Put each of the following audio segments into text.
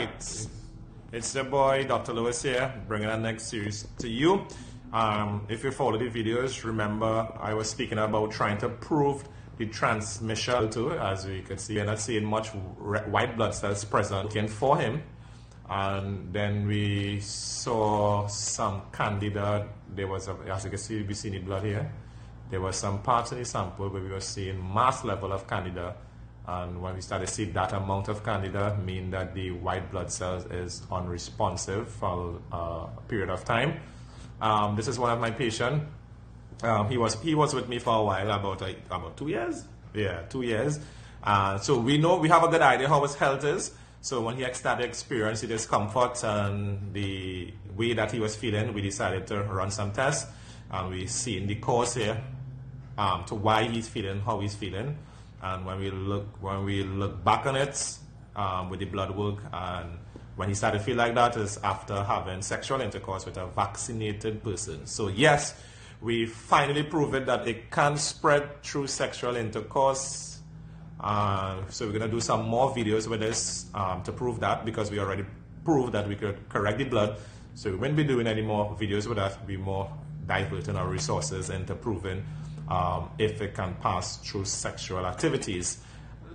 right, it's your boy Dr. Lewis here, bringing our next series to you. Um, if you follow the videos, remember I was speaking about trying to prove the transmission too. As we can see, we're not seeing much white blood cells present again for him. And then we saw some candida. There was, a, as you can see, we see the blood here. There was some parts in the sample where we were seeing mass level of candida and when we started to see that amount of candida mean that the white blood cells is unresponsive for uh, a period of time. Um, this is one of my patients. Um, he was he was with me for a while, about like, about two years. Yeah, two years. Uh, so we know we have a good idea how his health is. So when he started experiencing discomfort and the way that he was feeling, we decided to run some tests, and we see in the course here um, to why he's feeling how he's feeling. And when we look when we look back on it um, with the blood work, and when he started to feel like that is after having sexual intercourse with a vaccinated person. So yes, we finally proved that it can spread through sexual intercourse. Uh, so we're gonna do some more videos with this um, to prove that because we already proved that we could correct the blood. So we won't be doing any more videos with that. Be more diverting our resources into proving um, if it can pass through sexual activities.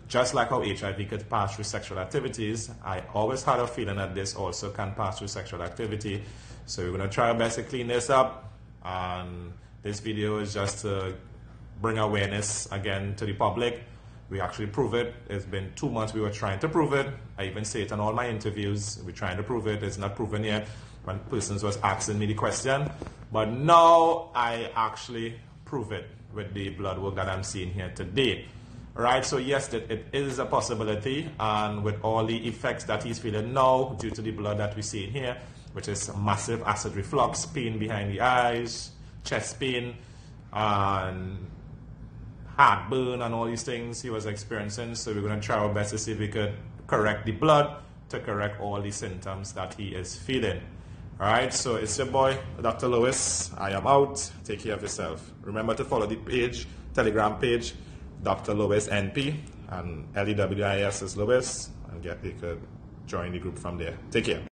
Just like how HIV could pass through sexual activities, I always had a feeling that this also can pass through sexual activity. So we're going to try our best to clean this up. And this video is just to bring awareness again to the public. We actually prove it. It's been two months we were trying to prove it. I even say it in all my interviews. We're trying to prove it. It's not proven yet when persons was asking me the question. But now I actually prove it with the blood work that I'm seeing here today. Right, so yes, that it is a possibility, and with all the effects that he's feeling now due to the blood that we see in here, which is massive acid reflux, pain behind the eyes, chest pain, and heartburn, and all these things he was experiencing. So we're going to try our best to see if we could correct the blood to correct all the symptoms that he is feeling. Alright, so it's your boy, Dr. Lewis. I am out. Take care of yourself. Remember to follow the page, Telegram page, Dr. Lewis NP, and L E W I S is Lewis, and get you could join the group from there. Take care.